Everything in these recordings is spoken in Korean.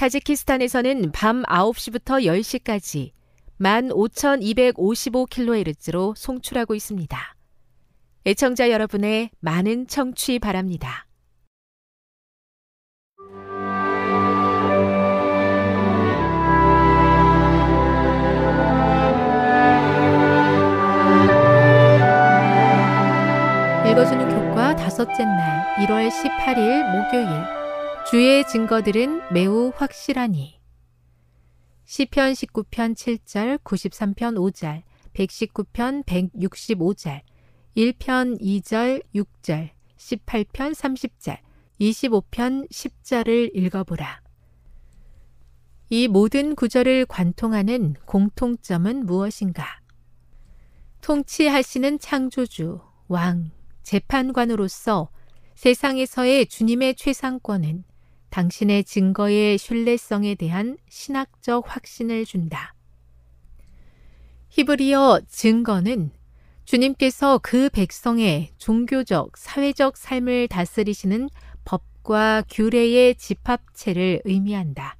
타지키스탄에서는 밤 9시부터 10시까지 15,255kHz로 송출하고 있습니다. 애청자 여러분의 많은 청취 바랍니다. 읽어주는 교과 다섯째 날 1월 18일 목요일 주의 증거들은 매우 확실하니 시편 19편 7절 93편 5절 119편 165절 1편 2절 6절 18편 30절 25편 10절을 읽어보라. 이 모든 구절을 관통하는 공통점은 무엇인가? 통치하시는 창조주, 왕, 재판관으로서 세상에서의 주님의 최상권은 당신의 증거의 신뢰성에 대한 신학적 확신을 준다. 히브리어 증거는 주님께서 그 백성의 종교적, 사회적 삶을 다스리시는 법과 규례의 집합체를 의미한다.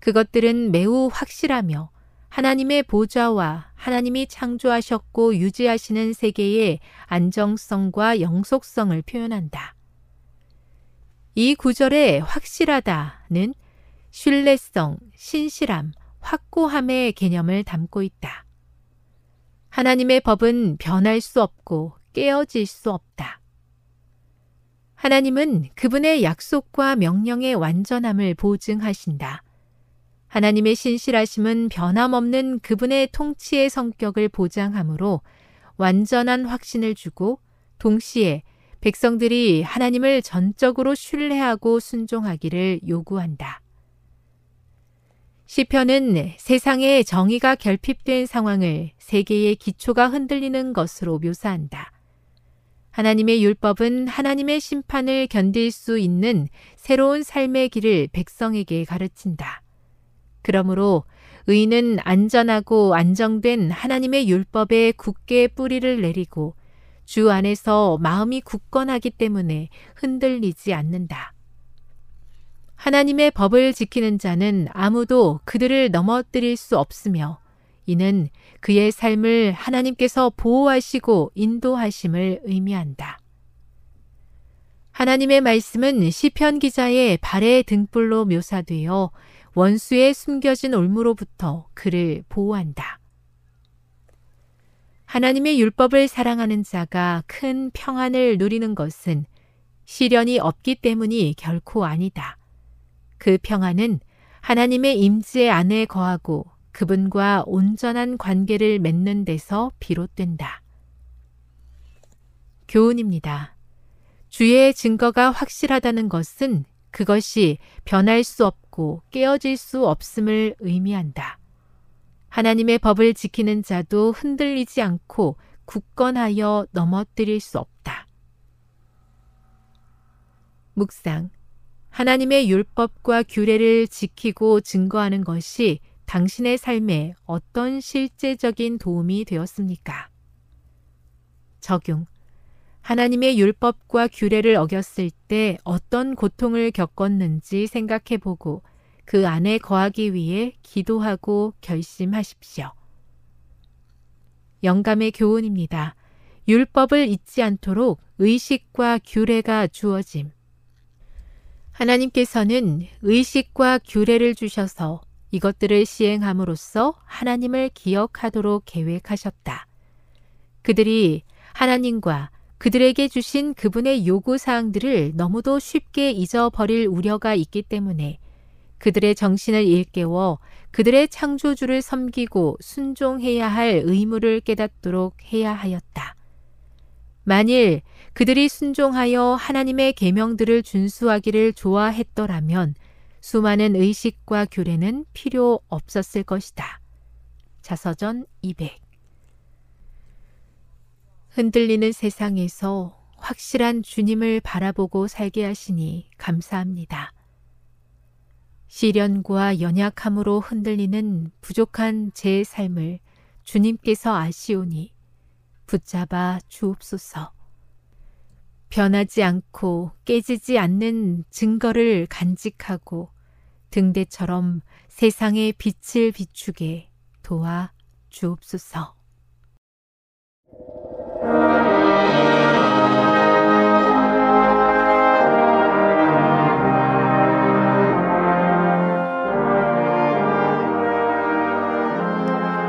그것들은 매우 확실하며 하나님의 보좌와 하나님이 창조하셨고 유지하시는 세계의 안정성과 영속성을 표현한다. 이 구절의 확실하다는 신뢰성, 신실함, 확고함의 개념을 담고 있다. 하나님의 법은 변할 수 없고 깨어질 수 없다. 하나님은 그분의 약속과 명령의 완전함을 보증하신다. 하나님의 신실하심은 변함없는 그분의 통치의 성격을 보장하므로 완전한 확신을 주고 동시에 백성들이 하나님을 전적으로 신뢰하고 순종하기를 요구한다. 시편은 세상의 정의가 결핍된 상황을 세계의 기초가 흔들리는 것으로 묘사한다. 하나님의 율법은 하나님의 심판을 견딜 수 있는 새로운 삶의 길을 백성에게 가르친다. 그러므로 의인은 안전하고 안정된 하나님의 율법에 굳게 뿌리를 내리고 주 안에서 마음이 굳건하기 때문에 흔들리지 않는다. 하나님의 법을 지키는 자는 아무도 그들을 넘어뜨릴 수 없으며 이는 그의 삶을 하나님께서 보호하시고 인도하심을 의미한다. 하나님의 말씀은 시편 기자의 발의 등불로 묘사되어 원수의 숨겨진 올무로부터 그를 보호한다. 하나님의 율법을 사랑하는 자가 큰 평안을 누리는 것은 시련이 없기 때문이 결코 아니다. 그 평안은 하나님의 임재 안에 거하고 그분과 온전한 관계를 맺는 데서 비롯된다. 교훈입니다. 주의 증거가 확실하다는 것은 그것이 변할 수 없고 깨어질 수 없음을 의미한다. 하나님의 법을 지키는 자도 흔들리지 않고 굳건하여 넘어뜨릴 수 없다. 묵상. 하나님의 율법과 규례를 지키고 증거하는 것이 당신의 삶에 어떤 실제적인 도움이 되었습니까? 적용. 하나님의 율법과 규례를 어겼을 때 어떤 고통을 겪었는지 생각해 보고 그 안에 거하기 위해 기도하고 결심하십시오. 영감의 교훈입니다. 율법을 잊지 않도록 의식과 규례가 주어짐. 하나님께서는 의식과 규례를 주셔서 이것들을 시행함으로써 하나님을 기억하도록 계획하셨다. 그들이 하나님과 그들에게 주신 그분의 요구 사항들을 너무도 쉽게 잊어버릴 우려가 있기 때문에 그들의 정신을 일깨워 그들의 창조주를 섬기고 순종해야 할 의무를 깨닫도록 해야 하였다. 만일 그들이 순종하여 하나님의 계명들을 준수하기를 좋아했더라면 수많은 의식과 규례는 필요 없었을 것이다. 자서전 200 흔들리는 세상에서 확실한 주님을 바라보고 살게 하시니 감사합니다. 시련과 연약함으로 흔들리는 부족한 제 삶을 주님께서 아시오니 붙잡아 주옵소서. 변하지 않고 깨지지 않는 증거를 간직하고 등대처럼 세상의 빛을 비추게 도와 주옵소서.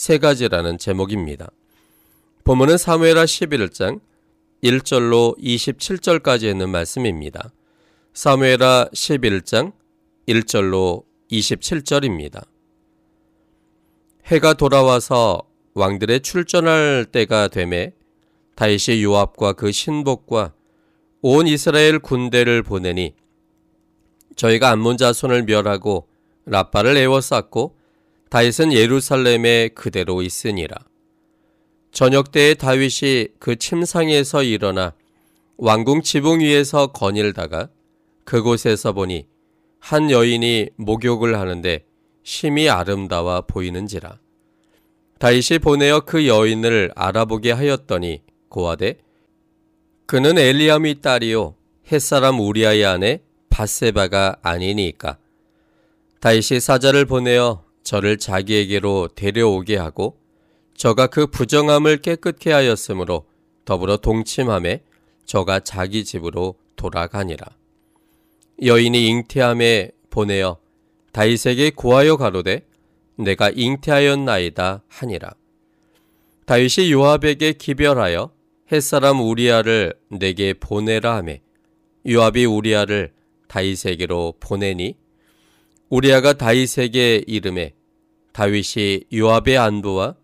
세 가지라는 제목입니다. 본문은 사무엘하 11장 1절로 27절까지 있는 말씀입니다. 사무엘하 11장 1절로 27절입니다. 해가 돌아와서 왕들의 출전할 때가 되매 다윗이 요압과 그 신복과 온 이스라엘 군대를 보내니 저희가 암몬 자손을 멸하고 라빠를 에워쌌고 다윗은 예루살렘에 그대로 있으니라. 저녁 때에 다윗이 그 침상에서 일어나 왕궁 지붕 위에서 거닐다가 그곳에서 보니 한 여인이 목욕을 하는데 심히 아름다워 보이는지라. 다윗이 보내어 그 여인을 알아보게 하였더니 고하되 그는 엘리암의 딸이요 햇사람 우리아의 아내 바세바가 아니니까. 다윗이 사자를 보내어 저를 자기에게로 데려오게 하고 저가 그 부정함을 깨끗게 하였으므로 더불어 동침함에 저가 자기 집으로 돌아가니라. 여인이 잉태함에 보내어 다윗에게 고하여 가로되 내가 잉태하였나이다 하니라. 다윗이 요압에게 기별하여 햇사람 우리아를 내게 보내라 하매 요압이 우리아를 다윗에게로 보내니 우리아가 다윗에게 이름에 다윗이 요압의 안부와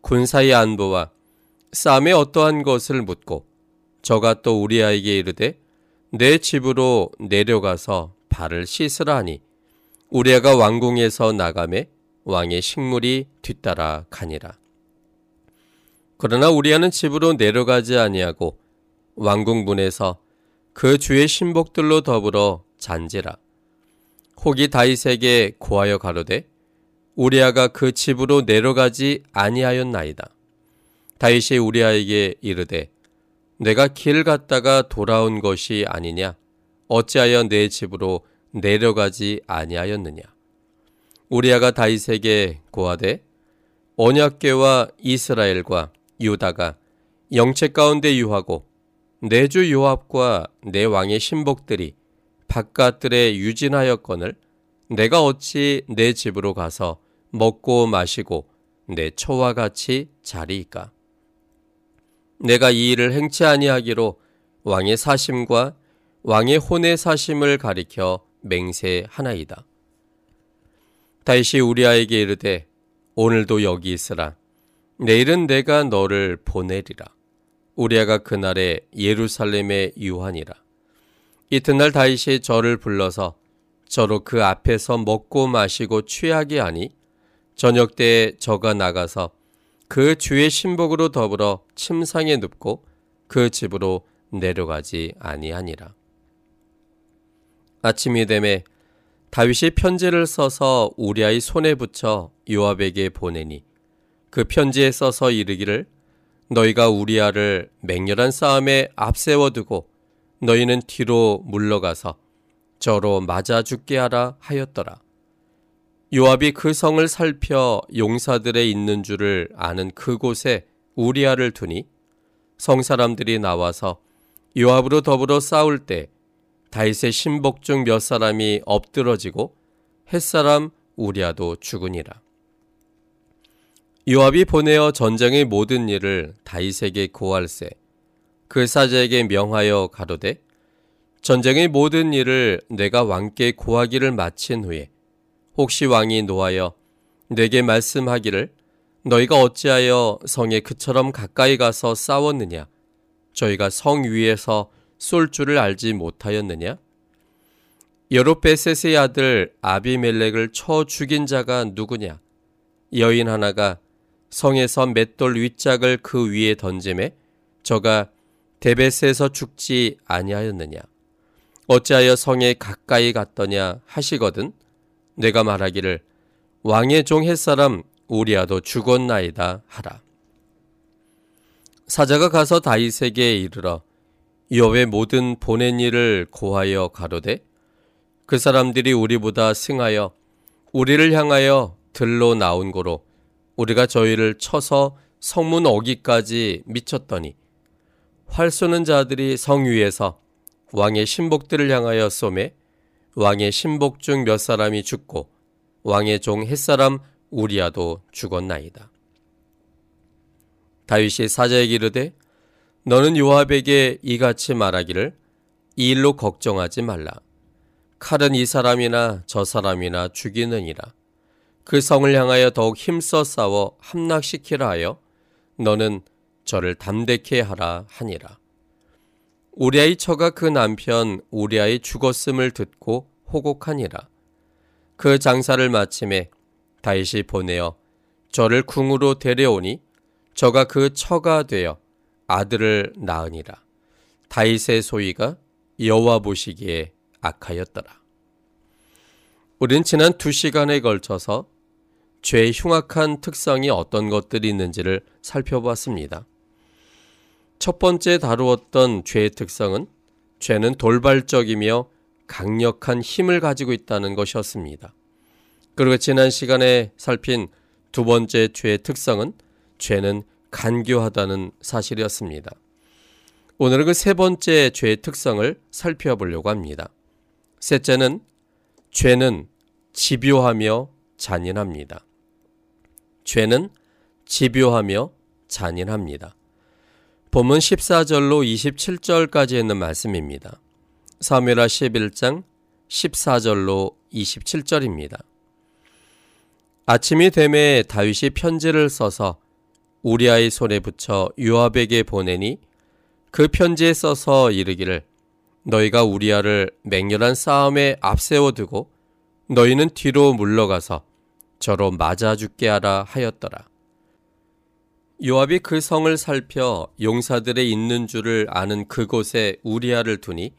군사의 안부와 싸움의 어떠한 것을 묻고 저가 또 우리아에게 이르되 내 집으로 내려가서 발을 씻으라 하니 우리아가 왕궁에서 나가매 왕의 식물이 뒤따라 가니라. 그러나 우리아는 집으로 내려가지 아니하고 왕궁 문에서 그 주의 신복들로 더불어 잔지라. 혹이 다윗에게 고하여 가로되 우리아가 그 집으로 내려가지 아니하였나이다. 다윗이 우리아에게 이르되 내가 길 갔다가 돌아온 것이 아니냐 어찌하여 내 집으로 내려가지 아니하였느냐 우리아가 다윗에게 고하되 언약궤와 이스라엘과 유다가 영체 가운데 유하고 내주 요압과 내 왕의 신복들이 바깥들에 유진하였거늘 내가 어찌 내 집으로 가서 먹고 마시고 내 처와 같이 자리이까 내가 이 일을 행치 아니하기로 왕의 사심과 왕의 혼의 사심을 가리켜 맹세하나이다. 다시 우리아에게 이르되 오늘도 여기 있으라. 내일은 내가 너를 보내리라. 우리아가 그날에 예루살렘에 유하니라. 이튿날 다윗이 저를 불러서 저로 그 앞에서 먹고 마시고 취하게 하니 저녁 때에 저가 나가서 그 주의 신복으로 더불어 침상에 눕고 그 집으로 내려가지 아니하니라. 아침이 되매 다윗이 편지를 써서 우리아의 손에 붙여 요압에게 보내니 그 편지에 써서 이르기를 너희가 우리아를 맹렬한 싸움에 앞세워 두고 너희는 뒤로 물러가서 저로 맞아 죽게 하라 하였더라. 요압이 그 성을 살펴 용사들의 있는 줄을 아는 그곳에 우리아를 두니 성 사람들이 나와서 요압으로 더불어 싸울 때 다윗의 신복 중 몇 사람이 엎드러지고 햇사람 우리아도 죽으니라. 요압이 보내어 전쟁의 모든 일을 다윗에게 고할세 그 사자에게 명하여 가로되 전쟁의 모든 일을 내가 왕께 고하기를 마친 후에 혹시 왕이 노하여 내게 말씀하기를 너희가 어찌하여 성에 그처럼 가까이 가서 싸웠느냐? 저희가 성 위에서 쏠 줄을 알지 못하였느냐? 여로베셋의 아들 아비멜렉을 쳐 죽인 자가 누구냐? 여인 하나가 성에서 맷돌 윗짝을 그 위에 던짐에 저가 데베스에서 죽지 아니하였느냐 어찌하여 성에 가까이 갔더냐 하시거든 내가 말하기를 왕의 종 햇사람 우리아도 죽었나이다 하라. 사자가 가서 다윗에게 이르러 여호의 모든 보낸 일을 고하여 가로되 그 사람들이 우리보다 승하여 우리를 향하여 들로 나온 고로 우리가 저희를 쳐서 성문 어기까지 미쳤더니 활 쏘는 자들이 성 위에서 왕의 신복들을 향하여 쏘매 왕의 신복 중 몇 사람이 죽고 왕의 종 햇사람 우리아도 죽었나이다. 다윗이 사자에게 이르되 너는 요압에게 이같이 말하기를 이 일로 걱정하지 말라. 칼은 이 사람이나 저 사람이나 죽이느니라. 그 성을 향하여 더욱 힘써 싸워 함락시키라 하여 너는 저를 담대케 하라 하니라. 우리아의 처가 그 남편 우리아의 죽었음을 듣고 호곡하니라. 그 장사를 마침에 다윗이 보내어 저를 궁으로 데려오니 저가 그 처가 되어 아들을 낳으니라. 다윗의 소위가 여호와 보시기에 악하였더라. 우린 지난 두 시간에 걸쳐서 죄의 흉악한 특성이 어떤 것들이 있는지를 살펴봤습니다. 첫 번째 다루었던 죄의 특성은 죄는 돌발적이며 강력한 힘을 가지고 있다는 것이었습니다. 그리고 지난 시간에 살핀 두 번째 죄의 특성은 죄는 간교하다는 사실이었습니다. 오늘은 그 세 번째 죄의 특성을 살펴보려고 합니다. 셋째는 죄는 집요하며 잔인합니다. 죄는 집요하며 잔인합니다. 본문 14절로 27절까지 있는 말씀입니다. 사무엘하 11장 14절로 27절입니다. 아침이 되매 다윗이 편지를 써서 우리아의 손에 붙여 요압에게 보내니 그 편지에 써서 이르기를 너희가 우리아를 맹렬한 싸움에 앞세워 두고 너희는 뒤로 물러가서 저로 맞아 죽게 하라 하였더라. 요압이 그 성을 살펴 용사들의 있는 줄을 아는 그곳에 우리아를 두니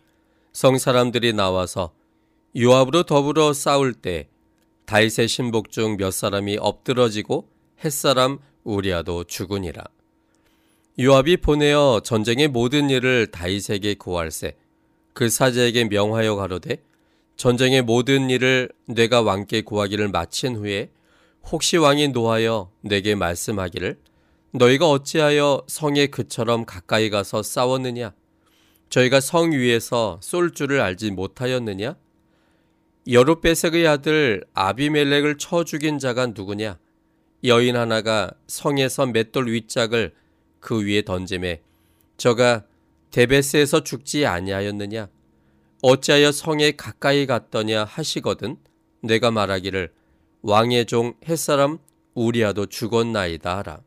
성 사람들이 나와서 요압으로 더불어 싸울 때 다윗의 신복 중 몇 사람이 엎드러지고 햇사람 우리아도 죽으니라. 요압이 보내어 전쟁의 모든 일을 다윗에게 고할세 그 사자에게 명하여 가로되 전쟁의 모든 일을 내가 왕께 구하기를 마친 후에 혹시 왕이 노하여 내게 말씀하기를 너희가 어찌하여 성에 그처럼 가까이 가서 싸웠느냐? 저희가 성 위에서 쏠 줄을 알지 못하였느냐? 여룻배색의 아들 아비멜렉을 쳐 죽인 자가 누구냐? 여인 하나가 성에서 맷돌 윗짝을 그 위에 던짐에 저가 데베스에서 죽지 아니하였느냐? 어찌하여 성에 가까이 갔더냐 하시거든 내가 말하기를 왕의 종 햇사람 우리아도 죽었나이다 하라.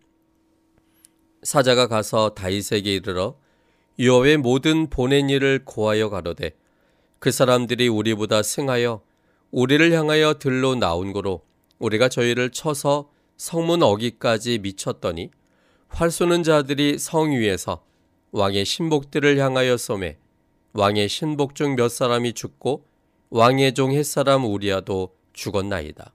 사자가 가서 다윗에게 이르러 여호와의 모든 보낸 일을 고하여 가로되 그 사람들이 우리보다 승하여 우리를 향하여 들로 나온 고로 우리가 저희를 쳐서 성문 어기까지 미쳤더니 활 쏘는 자들이 성 위에서 왕의 신복들을 향하여 쏘매 왕의 신복 중 몇 사람이 죽고 왕의 종 햇사람 우리아도 죽었나이다.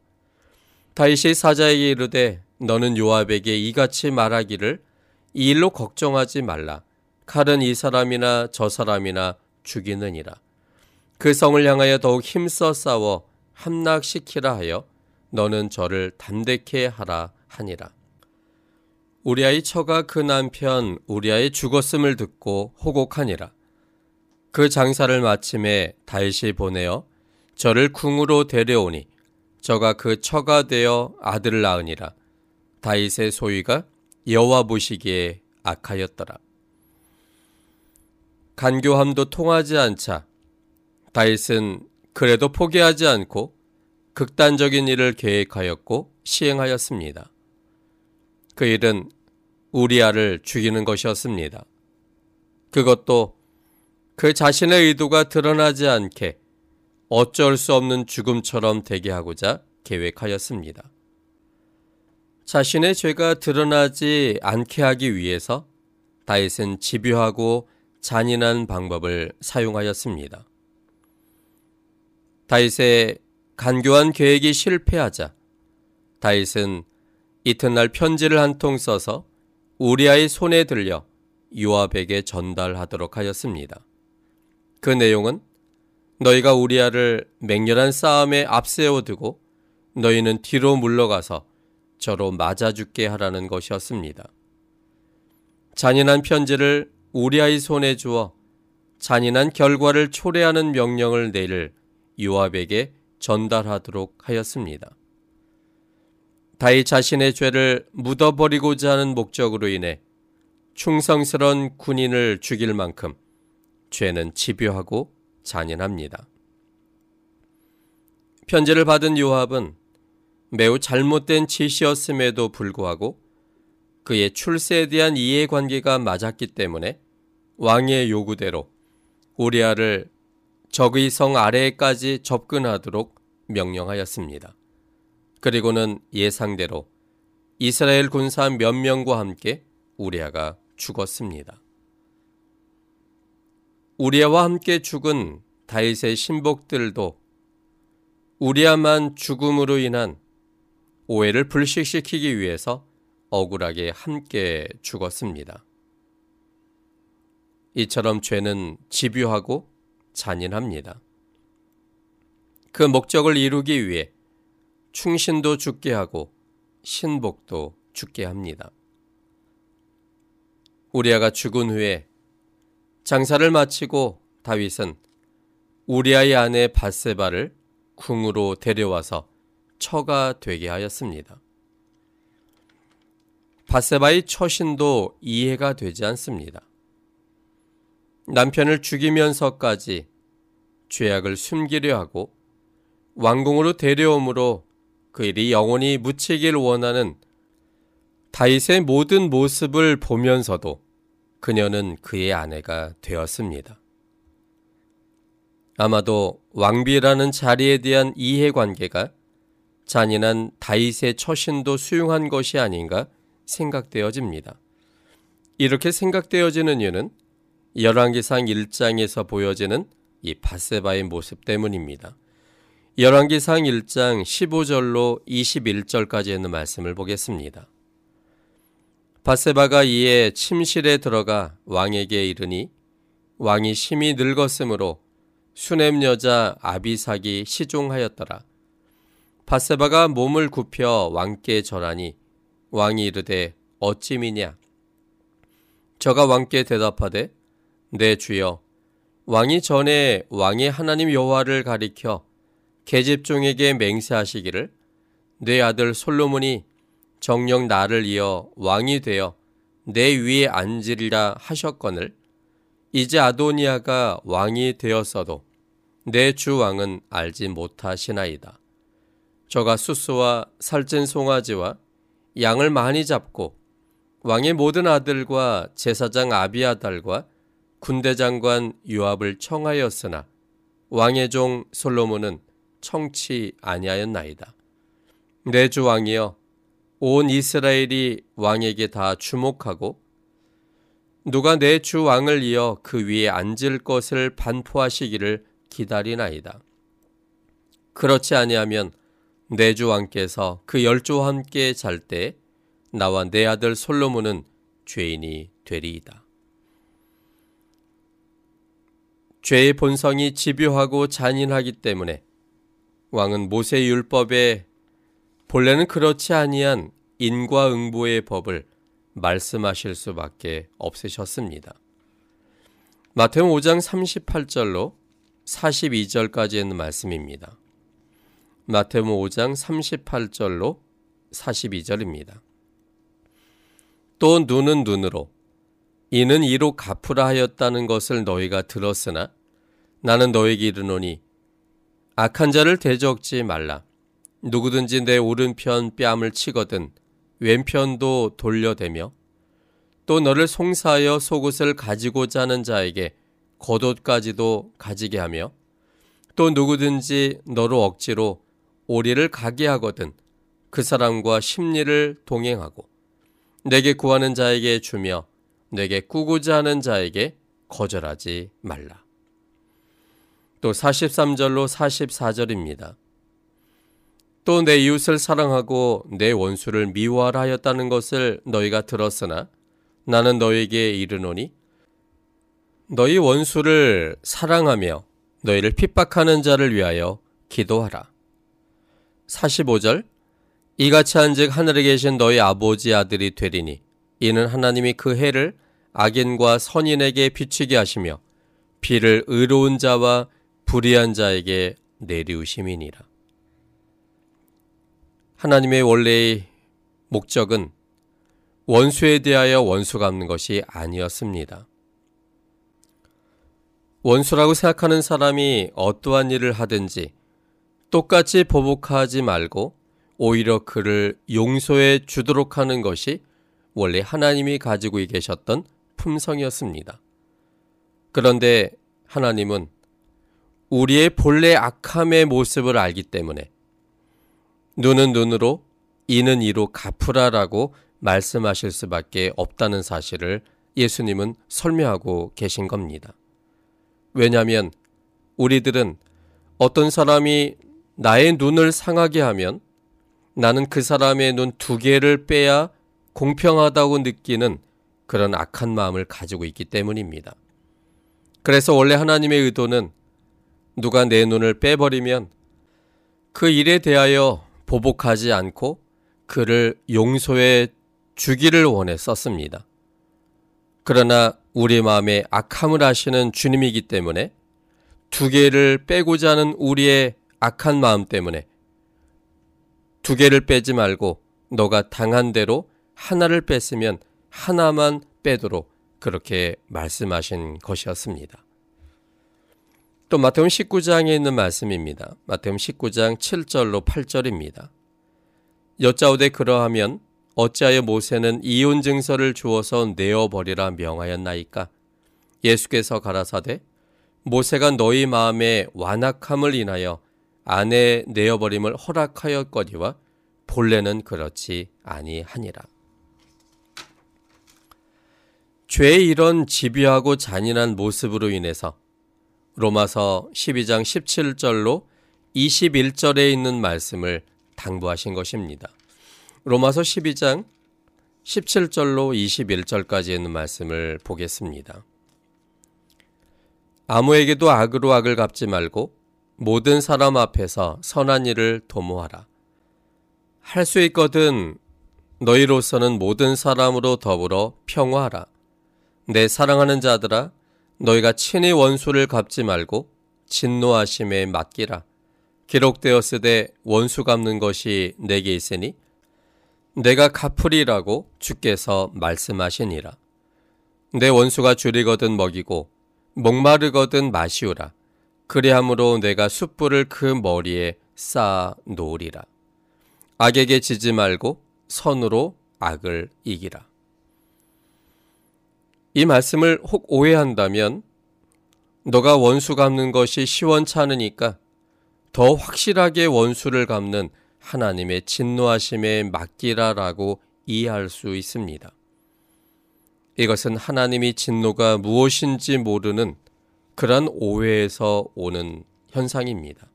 다윗이 사자에게 이르되 너는 요압에게 이같이 말하기를 이 일로 걱정하지 말라. 칼은 이 사람이나 저 사람이나 죽이느니라. 그 성을 향하여 더욱 힘써 싸워 함락시키라 하여 너는 저를 담대케 하라 하니라. 우리아의 처가 그 남편 우리아의 죽었음을 듣고 호곡하니라. 그 장사를 마침에 다윗이 보내어 저를 궁으로 데려오니 저가 그 처가 되어 아들을 낳으니라. 다윗의 소위가 여호와 보시기에 악하였더라. 간교함도 통하지 않자 다윗은 그래도 포기하지 않고 극단적인 일을 계획하였고 시행하였습니다. 그 일은 우리아를 죽이는 것이었습니다. 그것도 그 자신의 의도가 드러나지 않게 어쩔 수 없는 죽음처럼 되게 하고자 계획하였습니다. 자신의 죄가 드러나지 않게 하기 위해서 다윗은 집요하고 잔인한 방법을 사용하였습니다. 다윗의 간교한 계획이 실패하자 다윗은 이튿날 편지를 한 통 써서 우리아의 손에 들려 요압에게 전달하도록 하였습니다. 그 내용은 너희가 우리아를 맹렬한 싸움에 앞세워 두고 너희는 뒤로 물러가서 저로 맞아 죽게 하라는 것이었습니다. 잔인한 편지를 우리아의 손에 주어 잔인한 결과를 초래하는 명령을 내릴 요압에게 전달하도록 하였습니다. 다윗 자신의 죄를 묻어버리고자 하는 목적으로 인해 충성스런 군인을 죽일 만큼 죄는 집요하고 잔인합니다. 편지를 받은 요압은 매우 잘못된 지시였음에도 불구하고 그의 출세에 대한 이해관계가 맞았기 때문에 왕의 요구대로 우리아를 적의 성 아래에까지 접근하도록 명령하였습니다. 그리고는 예상대로 이스라엘 군사 몇 명과 함께 우리아가 죽었습니다. 우리아와 함께 죽은 다윗의 신복들도 우리아만 죽음으로 인한 오해를 불식시키기 위해서 억울하게 함께 죽었습니다. 이처럼 죄는 집요하고 잔인합니다. 그 목적을 이루기 위해 충신도 죽게 하고 신복도 죽게 합니다. 우리아가 죽은 후에 장사를 마치고 다윗은 우리아의 아내 바세바를 궁으로 데려와서 처가 되게 하였습니다. 바세바의 처신도 이해가 되지 않습니다. 남편을 죽이면서까지 죄악을 숨기려 하고 왕궁으로 데려옴으로 그 일이 영원히 묻히길 원하는 다윗의 모든 모습을 보면서도 그녀는 그의 아내가 되었습니다. 아마도 왕비라는 자리에 대한 이해관계가 잔인한 다윗의 처신도 수용한 것이 아닌가 생각되어집니다. 이렇게 생각되어지는 이유는 열왕기상 1장에서 보여지는 이 바세바의 모습 때문입니다. 열왕기상 1장 15절로 21절까지 있는 말씀을 보겠습니다. 바세바가 이에 침실에 들어가 왕에게 이르니 왕이 심히 늙었으므로 수넴 여자 아비삭이 시종하였더라. 바세바가 몸을 굽혀 왕께 절하니 왕이 이르되 어찌 미냐 저가 왕께 대답하되 내 주여 왕이 전에 왕의 하나님 여호와를 가리켜 계집종에게 맹세하시기를 내 아들 솔로몬이 정령 나를 이어 왕이 되어 내 위에 앉으리라 하셨거늘 이제 아도니아가 왕이 되었어도 내 주 왕은 알지 못하시나이다. 저가 수수와 살찐 송아지와 양을 많이 잡고 왕의 모든 아들과 제사장 아비아달과 군대 장관 요압을 청하였으나 왕의 종 솔로몬은 청치 아니하였나이다. 내 주 왕이여 온 이스라엘이 왕에게 다 주목하고 누가 내 주 왕을 이어 그 위에 앉을 것을 반포하시기를 기다리나이다. 그렇지 아니하면 내주 왕께서 그 열조와 함께 잘 때 나와 내 아들 솔로몬은 죄인이 되리이다. 죄의 본성이 집요하고 잔인하기 때문에 왕은 모세 율법에 본래는 그렇지 아니한 인과응보의 법을 말씀하실 수밖에 없으셨습니다. 마태음 5장 38절로 42절까지 있는 말씀입니다. 마태음 5장 38절로 42절입니다. 또 눈은 눈으로 이는 이로 갚으라 하였다는 것을 너희가 들었으나 나는 너에게 이르노니 악한 자를 대적지 말라 누구든지 내 오른편 뺨을 치거든 왼편도 돌려대며 또 너를 송사하여 속옷을 가지고자 하는 자에게 겉옷까지도 가지게 하며 또 누구든지 너로 억지로 오리를 가게 하거든 그 사람과 심리를 동행하고 내게 구하는 자에게 주며 내게 꾸고자 하는 자에게 거절하지 말라. 또 43절로 44절입니다. 또 내 이웃을 사랑하고 내 원수를 미워하라 하였다는 것을 너희가 들었으나 나는 너에게 이르노니 너희 원수를 사랑하며 너희를 핍박하는 자를 위하여 기도하라. 45절 이같이 한즉 하늘에 계신 너희 아버지 아들이 되리니 이는 하나님이 그 해를 악인과 선인에게 비추게 하시며 비를 의로운 자와 불의한 자에게 내리우심이니라. 하나님의 원래의 목적은 원수에 대하여 원수 갚는 것이 아니었습니다. 원수라고 생각하는 사람이 어떠한 일을 하든지 똑같이 보복하지 말고 오히려 그를 용서해 주도록 하는 것이 원래 하나님이 가지고 계셨던 품성이었습니다. 그런데 하나님은 우리의 본래 악함의 모습을 알기 때문에 눈은 눈으로 이는 이로 갚으라라고 말씀하실 수밖에 없다는 사실을 예수님은 설명하고 계신 겁니다. 왜냐하면 우리들은 어떤 사람이 나의 눈을 상하게 하면 나는 그 사람의 눈 두 개를 빼야 공평하다고 느끼는 그런 악한 마음을 가지고 있기 때문입니다. 그래서 원래 하나님의 의도는 누가 내 눈을 빼버리면 그 일에 대하여 보복하지 않고 그를 용서해 주기를 원했었습니다. 그러나 우리 마음에 악함을 하시는 주님이기 때문에 두 개를 빼고자 하는 우리의 악한 마음 때문에 두 개를 빼지 말고 너가 당한 대로 하나를 뺐으면 하나만 빼도록 그렇게 말씀하신 것이었습니다. 또 마태음 19장에 있는 말씀입니다. 마태음 19장 7절로 8절입니다. 여짜오되 그러하면 어찌하여 모세는 이혼 증서를 주어서 내어 버리라 명하였나이까? 예수께서 가라사대 모세가 너희 마음에 완악함을 인하여 아내 내어버림을 허락하였거니와 본래는 그렇지 아니하니라. 죄의 이런 집요하고 잔인한 모습으로 인해서 로마서 12장 17절로 21절에 있는 말씀을 당부하신 것입니다. 로마서 12장 17절로 21절까지 있는 말씀을 보겠습니다. 아무에게도 악으로 악을 갚지 말고 모든 사람 앞에서 선한 일을 도모하라. 할 수 있거든 너희로서는 모든 사람으로 더불어 평화하라. 내 사랑하는 자들아 너희가 친히 원수를 갚지 말고 진노하심에 맡기라. 기록되었으되 원수 갚는 것이 내게 있으니 내가 갚으리라고 주께서 말씀하시니라. 내 원수가 줄이거든 먹이고 목마르거든 마시우라. 그리함으로 내가 숯불을 그 머리에 쌓아 놓으리라. 악에게 지지 말고 선으로 악을 이기라. 이 말씀을 혹 오해한다면 너가 원수 갚는 것이 시원찮으니까 더 확실하게 원수를 갚는 하나님의 진노하심에 맡기라라고 이해할 수 있습니다. 이것은 하나님이 진노가 무엇인지 모르는 그러한 오해에서 오는 현상입니다.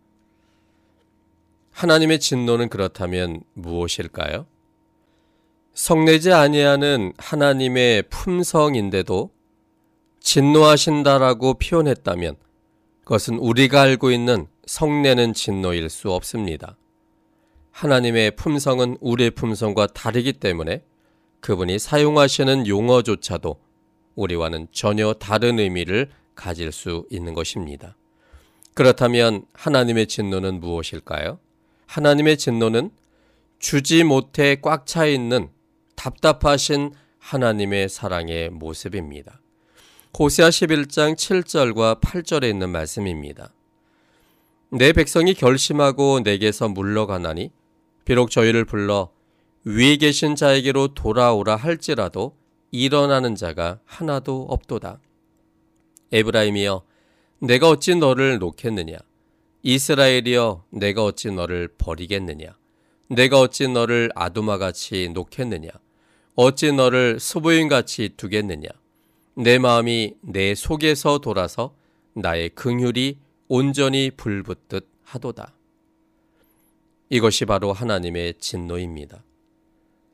하나님의 진노는 그렇다면 무엇일까요? 성내지 아니하는 하나님의 품성인데도 진노하신다라고 표현했다면 그것은 우리가 알고 있는 성내는 진노일 수 없습니다. 하나님의 품성은 우리의 품성과 다르기 때문에 그분이 사용하시는 용어조차도 우리와는 전혀 다른 의미를 가질 수 있는 것입니다. 그렇다면 하나님의 진노는 무엇일까요? 하나님의 진노는 주지 못해 꽉 차 있는 답답하신 하나님의 사랑의 모습입니다. 호세아 11장 7절과 8절에 있는 말씀입니다. 내 백성이 결심하고 내게서 물러가나니 비록 저희를 불러 위에 계신 자에게로 돌아오라 할지라도 일어나는 자가 하나도 없도다. 에브라임이여 내가 어찌 너를 놓겠느냐 이스라엘이여 내가 어찌 너를 버리겠느냐 내가 어찌 너를 아두마같이 놓겠느냐 어찌 너를 수부인같이 두겠느냐 내 마음이 내 속에서 돌아서 나의 긍휼이 온전히 불붙듯 하도다. 이것이 바로 하나님의 진노입니다.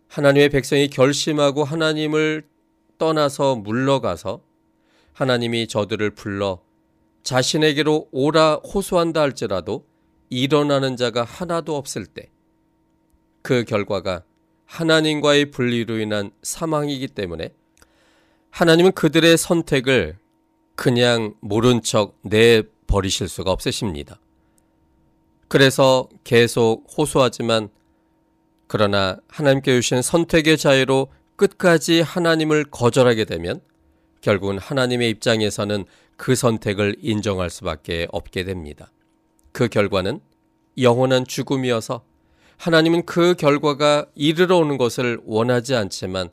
하나님의 백성이 결심하고 하나님을 떠나서 물러가서 하나님이 저들을 불러 자신에게로 오라 호소한다 할지라도 일어나는 자가 하나도 없을 때 그 결과가 하나님과의 분리로 인한 사망이기 때문에 하나님은 그들의 선택을 그냥 모른 척 내버리실 수가 없으십니다. 그래서 계속 호소하지만 그러나 하나님께 주신 선택의 자유로 끝까지 하나님을 거절하게 되면 결국은 하나님의 입장에서는 그 선택을 인정할 수밖에 없게 됩니다. 그 결과는 영원한 죽음이어서 하나님은 그 결과가 이르러 오는 것을 원하지 않지만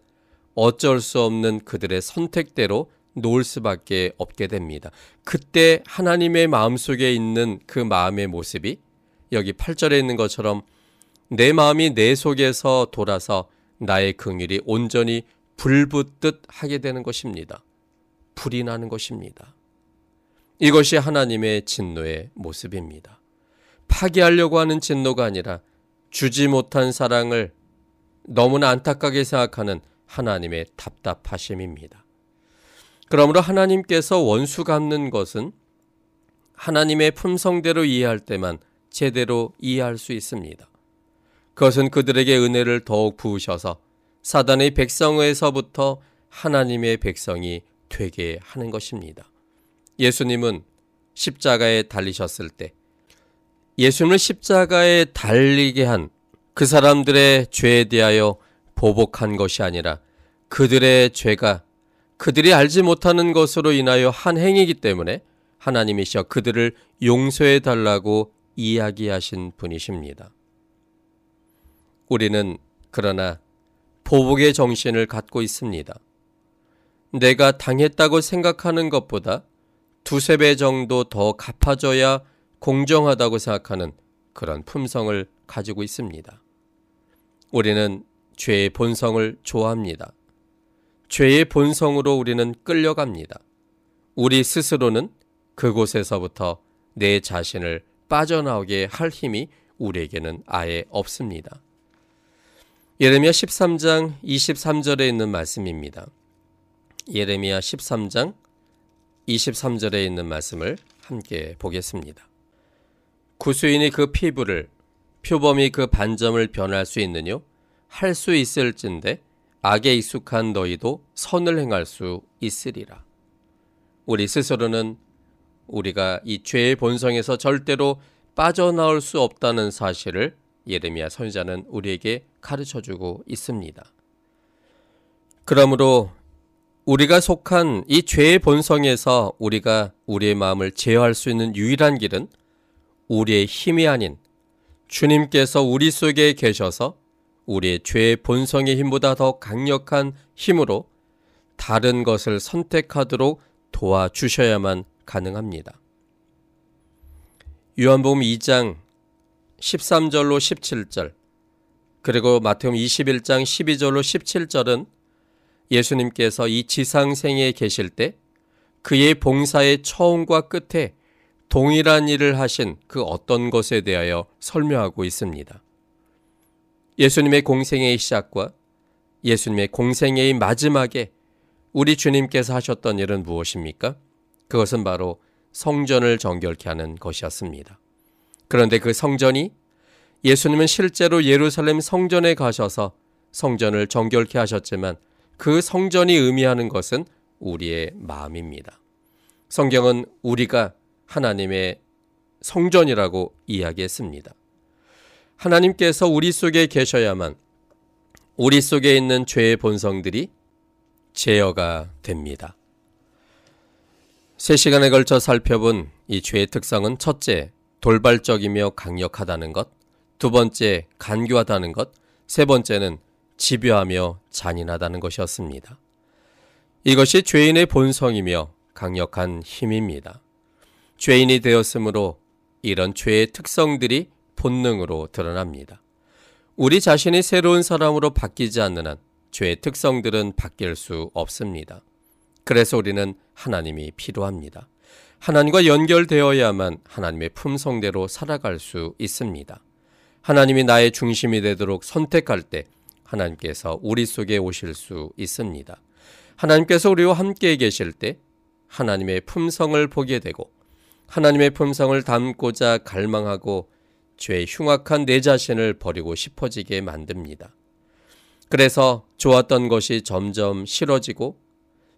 어쩔 수 없는 그들의 선택대로 놓을 수밖에 없게 됩니다. 그때 하나님의 마음속에 있는 그 마음의 모습이 여기 8절에 있는 것처럼 내 마음이 내 속에서 돌아서 나의 긍휼이 온전히 불붙듯 하게 되는 것입니다. 불이 나는 것입니다. 이것이 하나님의 진노의 모습입니다. 파괴하려고 하는 진노가 아니라 주지 못한 사랑을 너무나 안타깝게 생각하는 하나님의 답답하심입니다. 그러므로 하나님께서 원수 갚는 것은 하나님의 품성대로 이해할 때만 제대로 이해할 수 있습니다. 그것은 그들에게 은혜를 더욱 부으셔서 사단의 백성에서부터 하나님의 백성이 되게 하는 것입니다. 예수님은 십자가에 달리셨을 때 예수님을 십자가에 달리게 한 그 사람들의 죄에 대하여 보복한 것이 아니라 그들의 죄가 그들이 알지 못하는 것으로 인하여 한 행위이기 때문에 하나님이셔 그들을 용서해 달라고 이야기하신 분이십니다. 우리는 그러나 보복의 정신을 갖고 있습니다. 내가 당했다고 생각하는 것보다 두세 배 정도 더 갚아줘야 공정하다고 생각하는 그런 품성을 가지고 있습니다. 우리는 죄의 본성을 좋아합니다. 죄의 본성으로 우리는 끌려갑니다. 우리 스스로는 그곳에서부터 내 자신을 빠져나오게 할 힘이 우리에게는 아예 없습니다. 예레미야 13장 23절에 있는 말씀입니다. 예레미야 13장 23절에 있는 말씀을 함께 보겠습니다. 구수인이 그 피부를 표범이 그 반점을 변할 수 있느뇨? 할 수 있을진데 악에 익숙한 너희도 선을 행할 수 있으리라. 우리 스스로는 우리가 이 죄의 본성에서 절대로 빠져나올 수 없다는 사실을 예레미야 선지자는 우리에게 가르쳐 주고 있습니다. 그러므로 우리가 속한 이 죄의 본성에서 우리가 우리의 마음을 제어할 수 있는 유일한 길은 우리의 힘이 아닌 주님께서 우리 속에 계셔서 우리의 죄의 본성의 힘보다 더 강력한 힘으로 다른 것을 선택하도록 도와주셔야만 가능합니다. 요한복음 2장 13절로 17절 그리고 마태음 21장 12절로 17절은 예수님께서 이 지상생에 계실 때 그의 봉사의 처음과 끝에 동일한 일을 하신 그 어떤 것에 대하여 설명하고 있습니다. 예수님의 공생의 시작과 예수님의 공생의 마지막에 우리 주님께서 하셨던 일은 무엇입니까? 그것은 바로 성전을 정결케 하는 것이었습니다. 그런데 그 성전이 예수님은 실제로 예루살렘 성전에 가셔서 성전을 정결케 하셨지만 그 성전이 의미하는 것은 우리의 마음입니다. 성경은 우리가 하나님의 성전이라고 이야기했습니다. 하나님께서 우리 속에 계셔야만 우리 속에 있는 죄의 본성들이 제어가 됩니다. 세 시간에 걸쳐 살펴본 이 죄의 특성은 첫째, 돌발적이며 강력하다는 것, 두 번째, 간교하다는 것, 세 번째는 집요하며 잔인하다는 것이었습니다. 이것이 죄인의 본성이며 강력한 힘입니다. 죄인이 되었으므로 이런 죄의 특성들이 본능으로 드러납니다. 우리 자신이 새로운 사람으로 바뀌지 않는 한 죄의 특성들은 바뀔 수 없습니다. 그래서 우리는 하나님이 필요합니다. 하나님과 연결되어야만 하나님의 품성대로 살아갈 수 있습니다. 하나님이 나의 중심이 되도록 선택할 때 하나님께서 우리 속에 오실 수 있습니다. 하나님께서 우리와 함께 계실 때 하나님의 품성을 보게 되고 하나님의 품성을 담고자 갈망하고 죄의 흉악한 내 자신을 버리고 싶어지게 만듭니다. 그래서 좋았던 것이 점점 싫어지고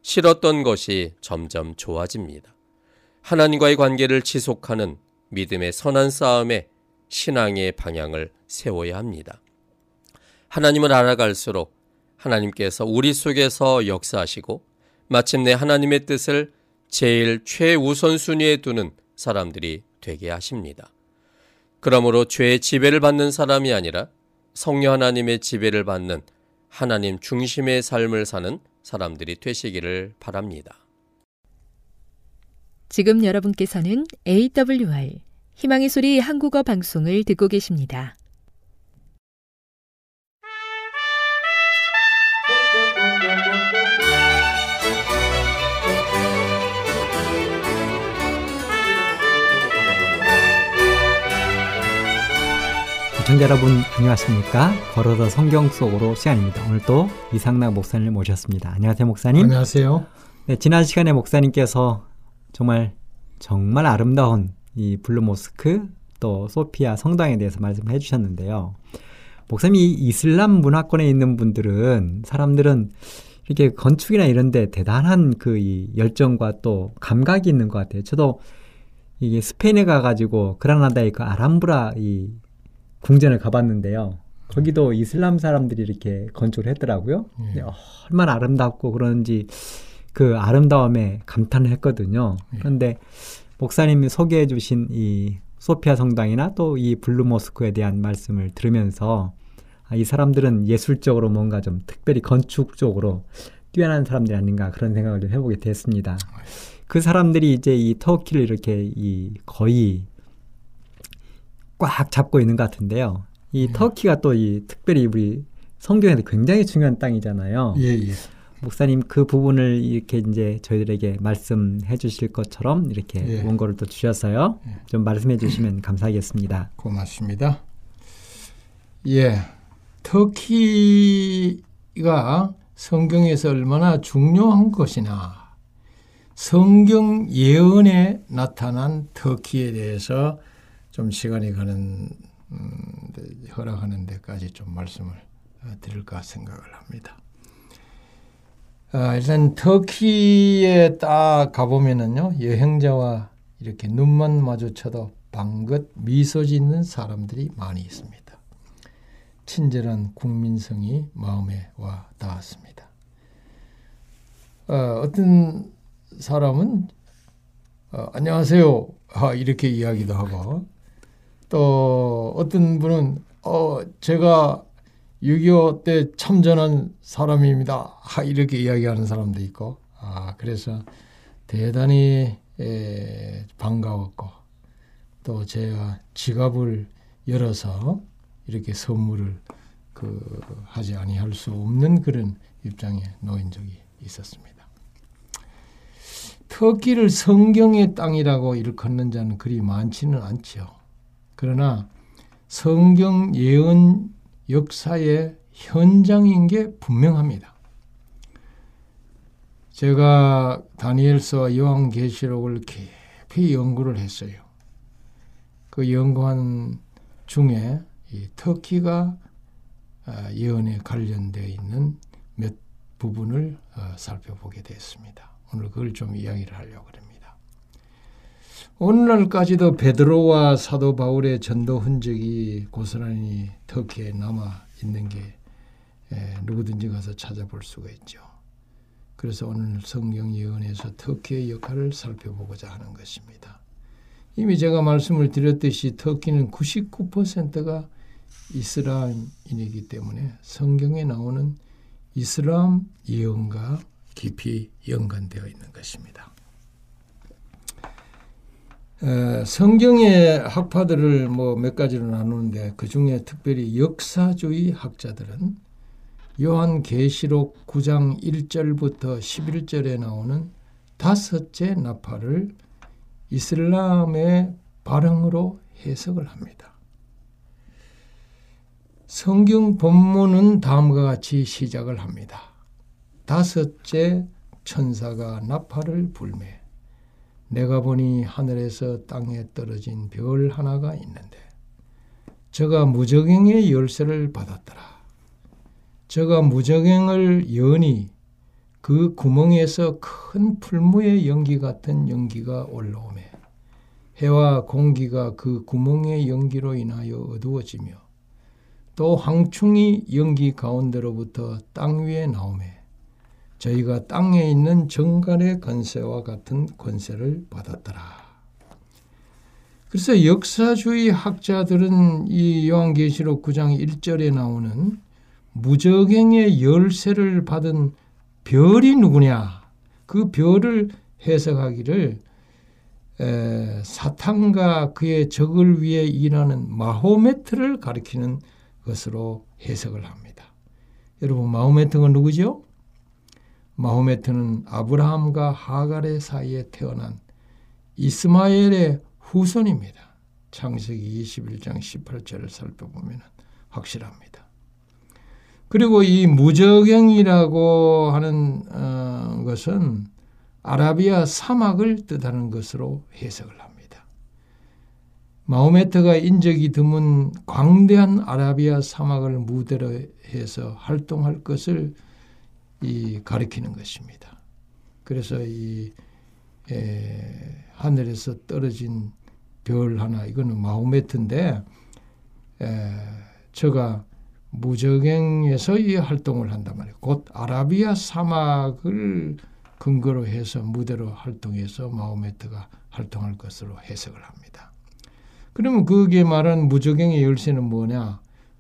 싫었던 것이 점점 좋아집니다. 하나님과의 관계를 지속하는 믿음의 선한 싸움에 신앙의 방향을 세워야 합니다. 하나님을 알아갈수록 하나님께서 우리 속에서 역사하시고 마침내 하나님의 뜻을 제일 최우선순위에 두는 사람들이 되게 하십니다. 그러므로 죄의 지배를 받는 사람이 아니라 성령 하나님의 지배를 받는 하나님 중심의 삶을 사는 사람들이 되시기를 바랍니다. 지금 여러분께서는 AWR 희망의 소리 한국어 방송을 듣고 계십니다. 시청자 여러분 안녕하십니까? 걸어서 성경 속으로 시간입니다. 오늘 또 이상락 목사님을 모셨습니다. 안녕하세요 목사님. 안녕하세요. 네, 지난 시간에 목사님께서 정말 정말 아름다운 이 블루 모스크 또 소피아 성당에 대해서 말씀을 해주셨는데요. 목사님 이 이슬람 문화권에 있는 분들은 사람들은 이렇게 건축이나 이런데 대단한 그 이 열정과 또 감각이 있는 것 같아요. 저도 이게 스페인에 가가지고 그라나다의 그 아람브라 이 궁전을 가봤는데요. 거기도 이슬람 사람들이 이렇게 건축을 했더라고요. 예. 얼마나 아름답고 그런지 그 아름다움에 감탄을 했거든요. 예. 그런데 목사님이 소개해 주신 이 소피아 성당이나 또 이 블루 모스크에 대한 말씀을 들으면서 아, 이 사람들은 예술적으로 뭔가 좀 특별히 건축적으로 뛰어난 사람들이 아닌가 그런 생각을 좀 해보게 됐습니다. 그 사람들이 이제 이 터키를 이렇게 이 거의 꽉 잡고 있는 것 같은데요. 이 예. 터키가 또 이 특별히 우리 성경에도 굉장히 중요한 땅이잖아요. 예, 예. 목사님 그 부분을 이렇게 이제 저희들에게 말씀해 주실 것처럼 이렇게 예. 원고를 또 주셔서요. 예. 좀 말씀해 주시면 감사하겠습니다. 고맙습니다. 예. 터키가 성경에서 얼마나 중요한 것이나 성경 예언에 나타난 터키에 대해서 좀 시간이 가는 음, 허락하는 데까지 좀 말씀을 어, 드릴까 생각을 합니다. 아, 일단 터키에 딱 가보면은요 여행자와 이렇게 눈만 마주쳐도 방긋 미소 짓는 사람들이 많이 있습니다. 친절한 국민성이 마음에 와 닿았습니다. 어, 어떤 사람은 어, 안녕하세요 아, 이렇게 이야기도 하고 또 어떤 분은 어, 제가 6.25 때 참전한 사람입니다. 아, 이렇게 이야기하는 사람도 있고 아, 그래서 대단히 에, 반가웠고 또 제가 지갑을 열어서 이렇게 선물을 그 하지 아니할 수 없는 그런 입장에 놓인 적이 있었습니다. 터키를 성경의 땅이라고 일컫는 자는 그리 많지는 않죠. 그러나 성경 예언 역사의 현장인 게 분명합니다. 제가 다니엘서와 요한계시록을 깊이 연구를 했어요. 그 연구한 중에 이 터키가 아, 예언에 관련되어 있는 몇 부분을 어, 살펴보게 되었습니다. 오늘 그걸 좀 이야기를 하려고 합니다. 오늘날까지도 베드로와 사도 바울의 전도 흔적이 고스란히 터키에 남아 있는 게 누구든지 가서 찾아볼 수가 있죠. 그래서 오늘 성경 예언에서 터키의 역할을 살펴보고자 하는 것입니다. 이미 제가 말씀을 드렸듯이 터키는 99%가 이슬람인이기 때문에 성경에 나오는 이슬람 예언과 깊이 연관되어 있는 것입니다. 에, 성경의 학파들을 뭐 몇 가지로 나누는데 그 중에 특별히 역사주의 학자들은 요한 계시록 9장 1절부터 11절에 나오는 다섯째 나팔을 이슬람의 발흥으로 해석을 합니다. 성경 본문은 다음과 같이 시작을 합니다. 다섯째 천사가 나팔을 불매 내가 보니 하늘에서 땅에 떨어진 별 하나가 있는데 저가 무적행의 열쇠를 받았더라. 저가 무적행을 여니 그 구멍에서 큰 풀무의 연기 같은 연기가 올라오매 해와 공기가 그 구멍의 연기로 인하여 어두워지며 또 황충이 연기 가운데로부터 땅 위에 나오매 저희가 땅에 있는 정갈의 권세와 같은 권세를 받았더라. 그래서 역사주의 학자들은 이 요한계시록 9장 1절에 나오는 무적행의 열쇠를 받은 별이 누구냐? 그 별을 해석하기를 에, 사탄과 그의 적을 위해 일하는 마호메트를 가리키는 것으로 해석을 합니다. 여러분 마호메트가 누구죠? 마호메트는 아브라함과 하갈의 사이에 태어난 이스마엘의 후손입니다. 창세기 21장 18절을 살펴보면 확실합니다. 그리고 이 무적행이라고 하는 어, 것은 아라비아 사막을 뜻하는 것으로 해석을 합니다. 마호메트가 인적이 드문 광대한 아라비아 사막을 무대로 해서 활동할 것을 이 가리키는 것입니다. 그래서 이 에, 하늘에서 떨어진 별 하나 이거는 마호메트인데 에, 저가 무적행에서 이 활동을 한단 말이에요. 곧 아라비아 사막을 근거로 해서 무대로 활동해서 마호메트가 활동할 것으로 해석을 합니다. 그러면 그게 말한 무적행의 열쇠는 뭐냐?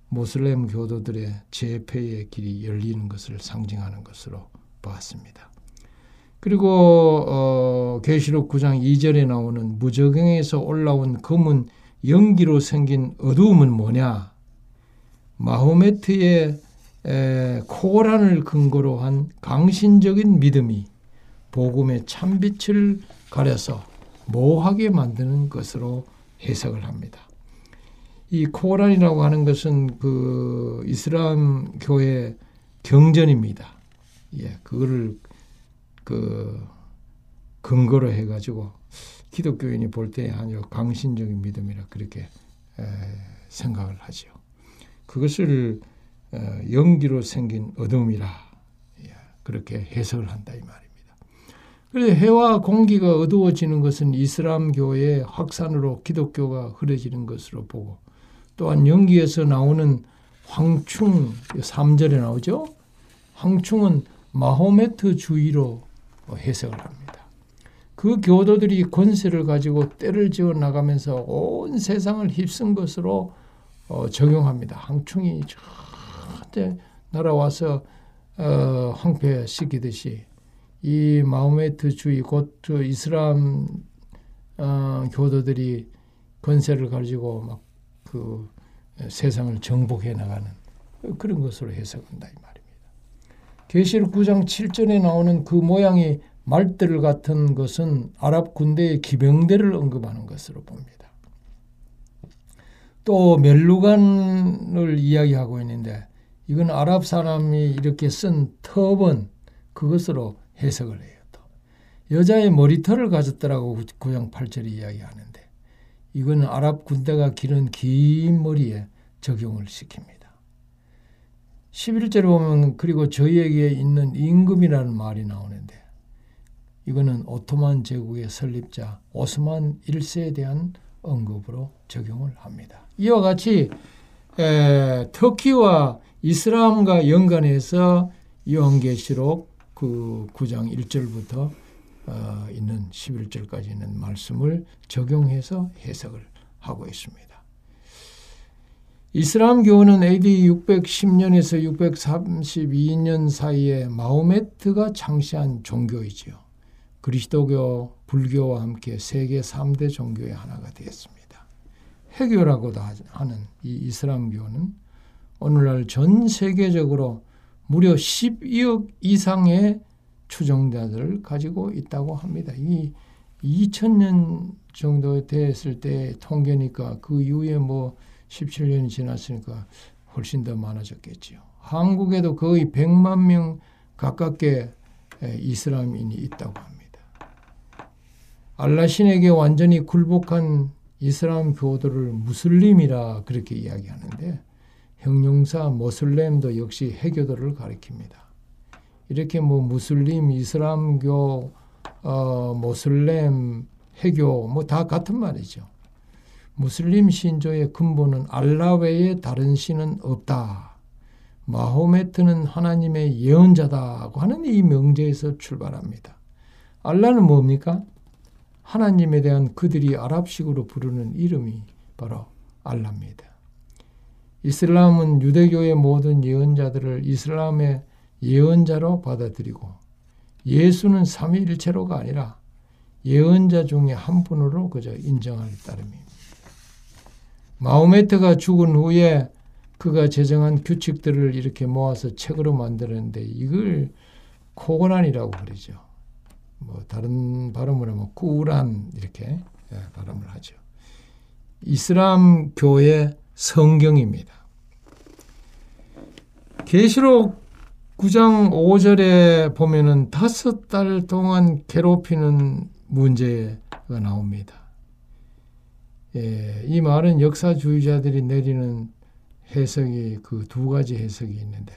모슬렘 교도들의 재패의 길이 열리는 것을 상징하는 것으로 봤습니다. 그리고 어, 계시록 9장 2절에 나오는 무적행에서 올라온 검은 연기로 생긴 어두움은 뭐냐? 마호메트의 에, 코란을 근거로 한 강신적인 믿음이 복음의 참빛을 가려서 모하게 만드는 것으로 해석을 합니다. 이 코란이라고 하는 것은 그 이슬람 교회 경전입니다. 예, 그거를 그 근거로 해가지고 기독교인이 볼때 아주 강신적인 믿음이라 그렇게 에, 생각을 하죠. 그것을 어, 연기로 생긴 어둠이라 예, 그렇게 해석을 한다 이 말입니다. 그래서 해와 공기가 어두워지는 것은 이슬람교의 확산으로 기독교가 흐려지는 것으로 보고 또한 연기에서 나오는 황충 3절에 나오죠. 황충은 마호메트 주의로 해석을 합니다. 그 교도들이 권세를 가지고 때를 지어 나가면서 온 세상을 휩쓴 것으로 어, 적용합니다. 황충이 저한테 날아와서 어, 황폐시키듯이 이 마호메트 주의 곧 이슬람 어, 교도들이 권세를 가지고 막 그 세상을 정복해 나가는 그런 것으로 해석한다 이 말입니다. 계시록 9장 7절에 나오는 그 모양이 말들 같은 것은 아랍 군대의 기병대를 언급하는 것으로 봅니다. 또 멜루간을 이야기하고 있는데 이건 아랍 사람이 이렇게 쓴 터번 그것으로 해석을 해요. 또 여자의 머리털을 가졌더라고 9장 8절이 이야기하는데 이거는 아랍 군대가 기른 긴 머리에 적용을 시킵니다. 11절에 보면 그리고 저희에게 있는 임금이라는 말이 나오는데 이거는 오토만 제국의 설립자 오스만 1세에 대한 언급으로 적용을 합니다. 이와 같이 에, 터키와 이슬람과 연관해서 요한계시록 그 9장 1절부터 어, 있는 11절까지 있는 말씀을 적용해서 해석을 하고 있습니다. 이슬람 교는 AD 610년에서 632년 사이에 마호메트가 창시한 종교이지요. 그리스도교, 불교와 함께 세계 3대 종교의 하나가 되었습니다. 해교라고도 하는 이 이슬람교는 오늘날 전 세계적으로 무려 12억 이상의 추종자들을 가지고 있다고 합니다. 이 2000년 정도 됐을 때 통계니까 그 이후에 뭐 17년이 지났으니까 훨씬 더 많아졌겠지요. 한국에도 거의 100만 명 가깝게 이슬람인이 있다고 합니다. 알라신에게 완전히 굴복한 이슬람 교도를 무슬림이라 그렇게 이야기하는데 형용사 모슬렘도 역시 해교도를 가리킵니다. 이렇게 뭐 무슬림, 이슬람교, 어, 모슬렘, 해교 뭐 다 같은 말이죠. 무슬림 신조의 근본은 알라 외에 다른 신은 없다. 마호메트는 하나님의 예언자다고 하는 이 명제에서 출발합니다. 알라는 뭡니까? 하나님에 대한 그들이 아랍식으로 부르는 이름이 바로 알라입니다. 이슬람은 유대교의 모든 예언자들을 이슬람의 예언자로 받아들이고 예수는 삼위일체로가 아니라 예언자 중에 한 분으로 그저 인정할 따름입니다. 마호메트가 죽은 후에 그가 제정한 규칙들을 이렇게 모아서 책으로 만들었는데 이걸 코고란이라고 그러죠. 뭐 다른 발음으로 뭐 꾸란 이렇게 예, 발음을 하죠. 이슬람 교의 성경입니다. 계시록 9장 5절에 보면은 다섯 달 동안 괴롭히는 문제가 나옵니다. 예, 이 말은 역사주의자들이 내리는 해석이 그 두 가지 해석이 있는데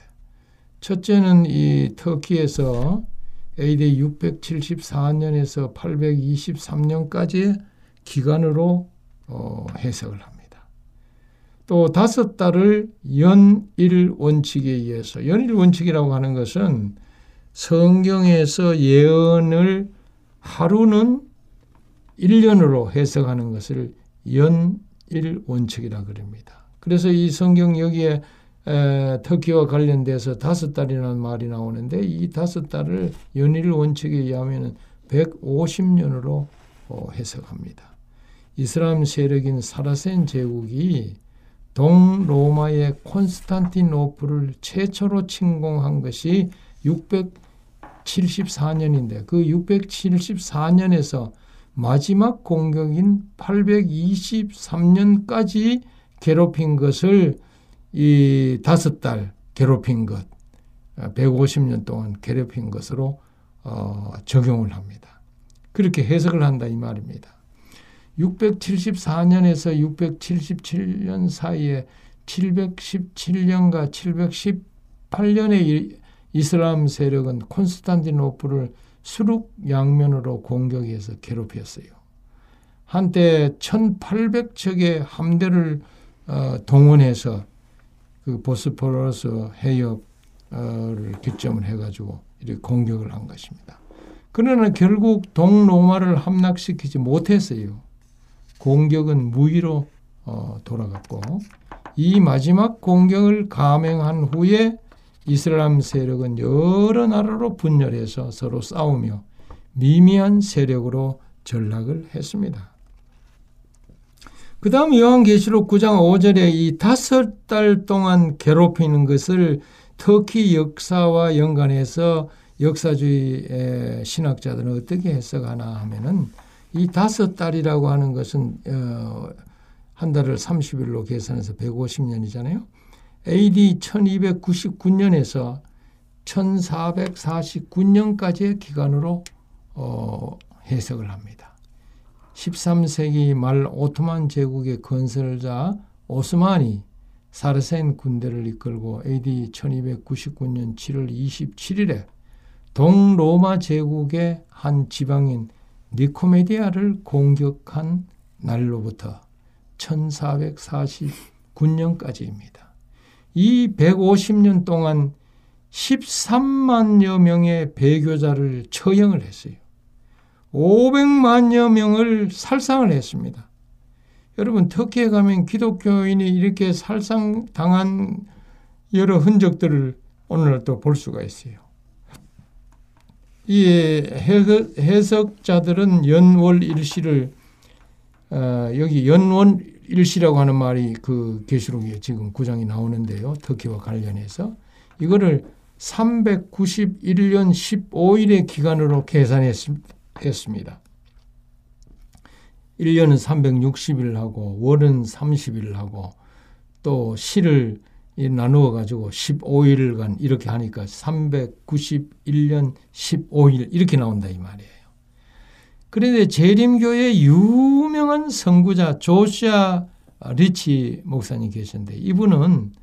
첫째는 이 터키에서 AD 674년에서 823년까지의 기간으로 어, 해석을 합니다. 또 다섯 달을 연일 원칙에 의해서 연일 원칙이라고 하는 것은 성경에서 예언을 하루는 1년으로 해석하는 것을 연일 원칙이라 그럽니다. 그래서 이 성경 여기에 에, 터키와 관련돼서 다섯 달이라는 말이 나오는데 이 다섯 달을 연일 원칙에 의하면 150년으로 어, 해석합니다. 이슬람 세력인 사라센 제국이 동로마의 콘스탄티노플을 최초로 침공한 것이 674년인데 그 674년에서 마지막 공격인 823년까지 괴롭힌 것을 이 다섯 달 괴롭힌 것, 150년 동안 괴롭힌 것으로 어, 적용을 합니다. 그렇게 해석을 한다 이 말입니다. 674년에서 677년 사이에 717년과 718년의 이슬람 세력은 콘스탄티노플을 수륙 양면으로 공격해서 괴롭혔어요. 한때 1800척의 함대를 어, 동원해서 그 보스포러스 해협을 기점을 해가지고 이렇게 공격을 한 것입니다. 그러나 결국 동로마를 함락시키지 못했어요. 공격은 무위로 어, 돌아갔고 이 마지막 공격을 감행한 후에 이슬람 세력은 여러 나라로 분열해서 서로 싸우며 미미한 세력으로 전락을 했습니다. 그 다음 요한계시록 9장 5절에 이 다섯 달 동안 괴롭히는 것을 터키 역사와 연관해서 역사주의 신학자들은 어떻게 해석하나 하면은 이 다섯 달이라고 하는 것은 어, 한 달을 30일로 계산해서 150년이잖아요. AD 1299년에서 1449년까지의 기간으로 어, 해석을 합니다. 13세기 말 오토만 제국의 건설자 오스만이 사르센 군대를 이끌고 AD 1299년 7월 27일에 동로마 제국의 한 지방인 니코메디아를 공격한 날로부터 1449년까지입니다. 이 150년 동안 13만여 명의 배교자를 처형을 했어요. 500만여 명을 살상을 했습니다. 여러분 터키에 가면 기독교인이 이렇게 살상당한 여러 흔적들을 오늘 또 볼 수가 있어요. 이 해석자들은 연월 일시를 어, 여기 연원 일시라고 하는 말이 그 계시록에 지금 구장이 나오는데요. 터키와 관련해서 이거를 391년 15일의 기간으로 계산했습니다. 1년은 360일 하고 월은 30일 하고 또 시를 나누어 가지고 15일간 이렇게 하니까 391년 15일 이렇게 나온다 이 말이에요. 그런데 재림교의 유명한 선구자 조시아 리치 목사님 계신데 이분은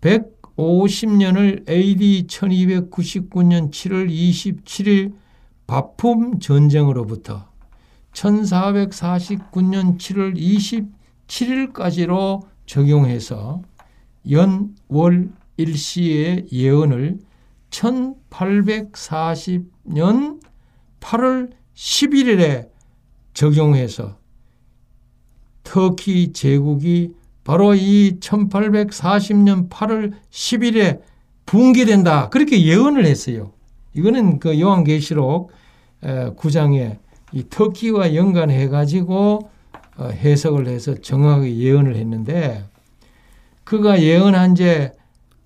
150년을 AD 1299년 7월 27일 바품 전쟁으로부터 1449년 7월 27일까지로 적용해서 연 월 일시의 예언을 1840년 8월 11일에 적용해서 터키 제국이 바로 이 1840년 8월 10일에 붕괴된다. 그렇게 예언을 했어요. 이거는 그 요한계시록 9장에 이 터키와 연관해 가지고 어, 해석을 해서 정확하게 예언을 했는데 그가 예언한 지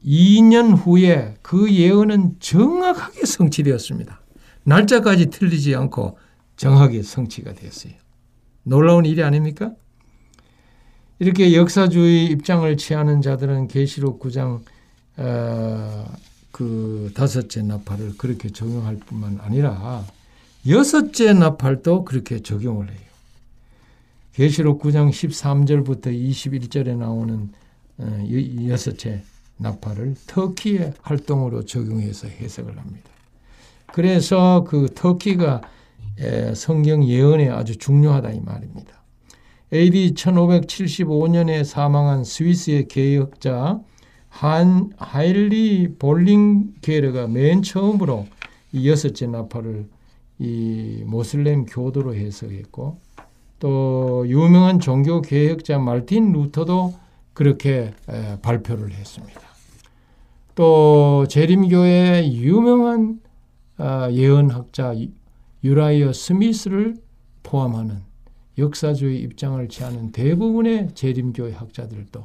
2년 후에 그 예언은 정확하게 성취되었습니다. 날짜까지 틀리지 않고 정확하게 성취가 됐어요. 놀라운 일이 아닙니까? 이렇게 역사주의 입장을 취하는 자들은 계시록 9장 어, 그 다섯째 나팔을 그렇게 적용할 뿐만 아니라 여섯째 나팔도 그렇게 적용을 해요. 계시록 9장 13절부터 21절에 나오는 어, 여섯째 나팔을 터키의 활동으로 적용해서 해석을 합니다. 그래서 그 터키가 성경 예언에 아주 중요하다 이 말입니다. AD 1575년에 사망한 스위스의 개혁자 한 하일리 볼링게르가 맨 처음으로 이 여섯째 나팔을 이 모슬렘 교도로 해석했고 또 유명한 종교 개혁자 말틴 루터도 그렇게 발표를 했습니다. 또 재림교의 유명한 아, 예언학자 유라이어 스미스를 포함하는 역사주의 입장을 취하는 대부분의 재림교의 학자들도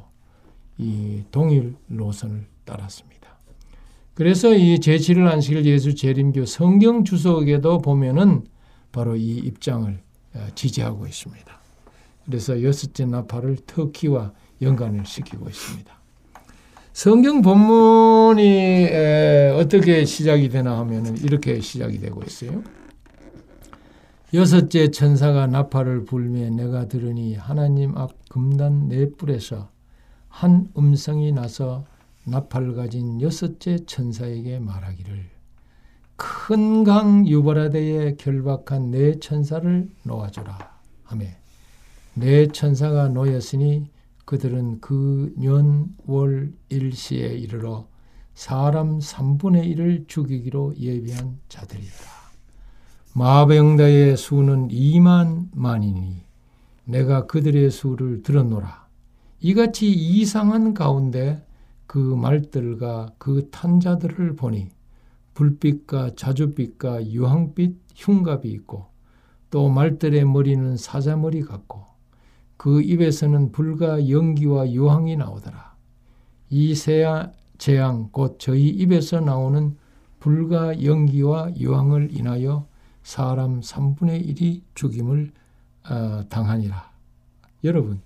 이 동일 노선을 따랐습니다. 그래서 이 제7일 안식일 예수 재림교 성경 주석에도 보면은 바로 이 입장을 어, 지지하고 있습니다. 그래서 여섯째 나팔을 터키와 연관을 시키고 있습니다. 성경 본문이 어떻게 시작이 되나 하면 이렇게 시작이 되고 있어요. 여섯째 천사가 나팔을 불며 내가 들으니 하나님 앞 금단 네 뿔에서 한 음성이 나서 나팔을 가진 여섯째 천사에게 말하기를 큰 강 유바라데에 결박한 네 천사를 놓아주라 하매 네 천사가 놓였으니 그들은 그 년월 일시에 이르러 사람 3분의 1을 죽이기로 예비한 자들이라. 마병다의 수는 2만 만이니 내가 그들의 수를 들었노라. 이같이 이상한 가운데 그 말들과 그 탄자들을 보니 불빛과 자줏빛과 유황빛 흉갑이 있고 또 말들의 머리는 사자머리 같고 그 입에서는 불과 연기와 유황이 나오더라. 이 재앙 곧 저희 입에서 나오는 불과 연기와 유황을 인하여 사람 3분의 1이 죽임을 어, 당하니라. 여러분,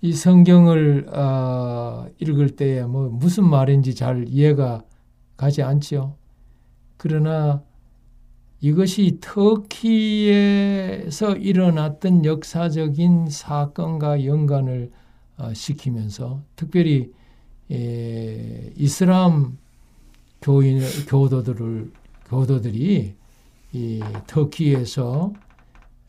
이 성경을 어, 읽을 때에 뭐 무슨 말인지 잘 이해가 가지 않지요. 그러나 이것이 터키에서 일어났던 역사적인 사건과 연관을 어, 시키면서 특별히 에, 이슬람 교인 교도들을 교도들이 이 터키에서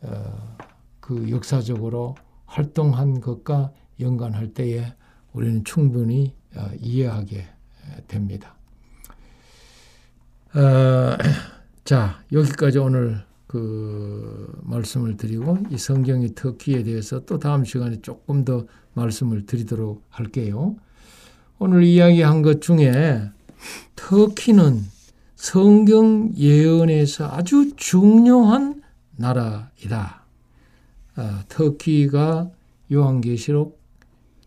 어, 그 역사적으로 활동한 것과 연관할 때에 우리는 충분히 어, 이해하게 됩니다. 어, 자 여기까지 오늘 그 말씀을 드리고 이 성경의 터키에 대해서 또 다음 시간에 조금 더 말씀을 드리도록 할게요. 오늘 이야기한 것 중에 터키는 성경 예언에서 아주 중요한 나라이다. 아, 터키가 요한계시록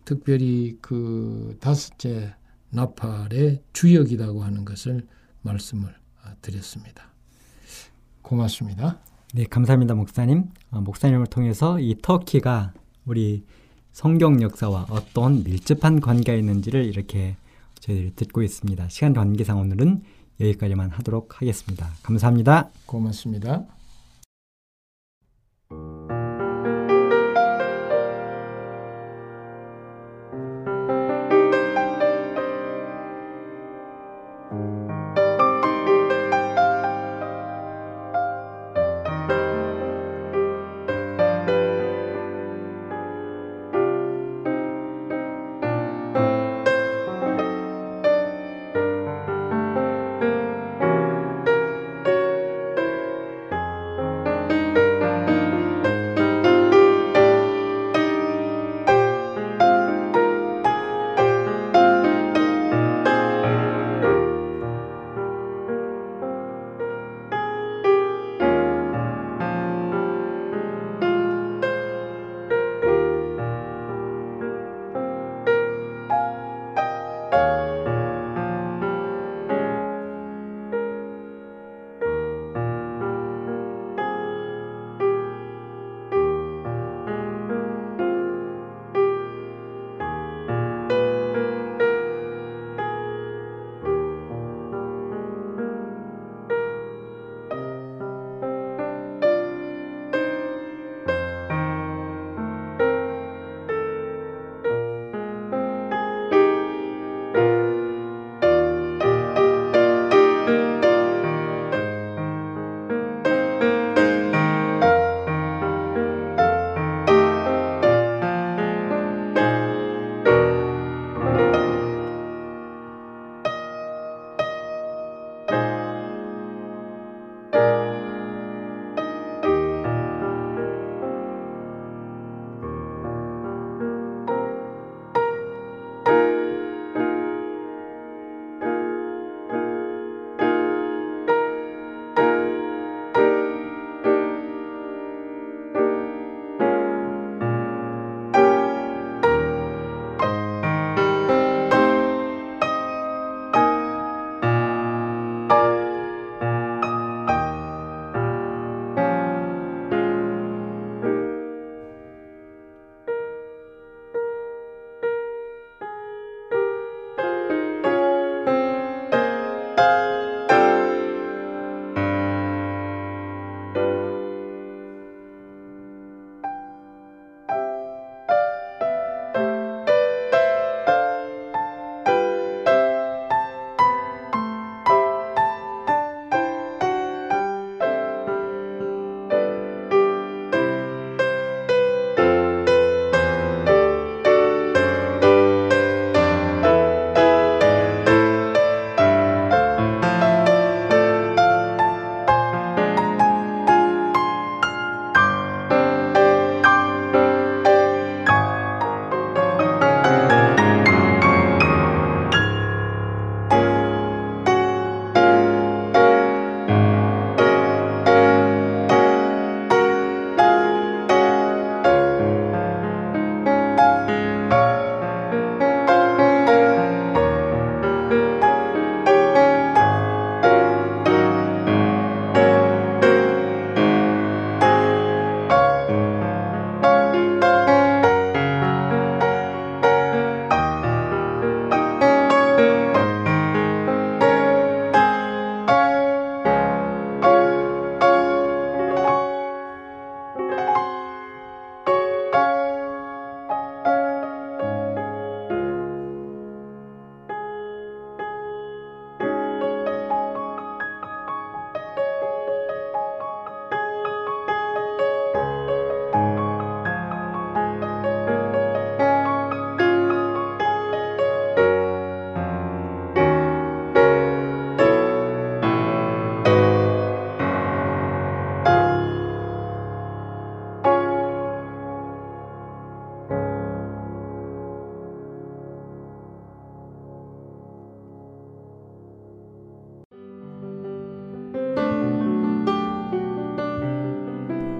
특별히 그 다섯째 나팔의 주역이라고 하는 것을 말씀을 아, 드렸습니다. 고맙습니다. 네, 감사합니다, 목사님. 어, 목사님을 통해서 이 터키가 우리 성경 역사와 어떤 밀접한 관계가 있는지를 이렇게 저희들이 듣고 있습니다. 시간 관계상 오늘은 여기까지만 하도록 하겠습니다. 감사합니다. 고맙습니다.